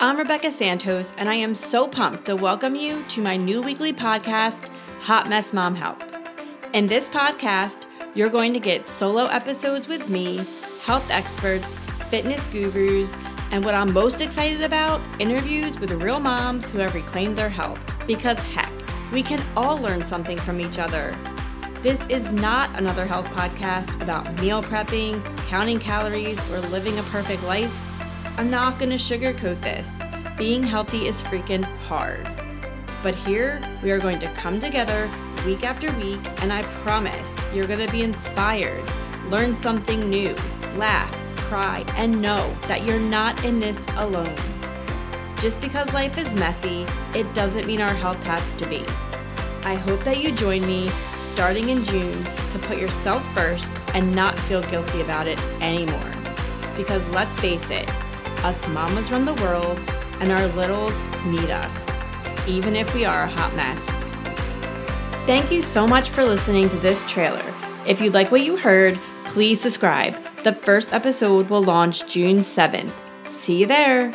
I'm Rebecca Santos, and I am so pumped to welcome you to my new weekly podcast, Hot Mess Mom Help. In this podcast, you're going to get solo episodes with me, health experts, fitness gurus, and what I'm most excited about interviews with real moms who have reclaimed their health. Because heck, we can all learn something from each other. This is not another health podcast about meal prepping, counting calories, or living a perfect life. I'm not gonna sugarcoat this. Being healthy is freaking hard. But here, we are going to come together week after week, and I promise you're gonna be inspired, learn something new, laugh, cry, and know that you're not in this alone. Just because life is messy, it doesn't mean our health has to be. I hope that you join me starting in June to put yourself first and not feel guilty about it anymore. Because let's face it, us mamas run the world, and our littles need us, even if we are a hot mess. Thank you so much for listening to this trailer. If you like what you heard, please subscribe. The first episode will launch June 7th. See you there!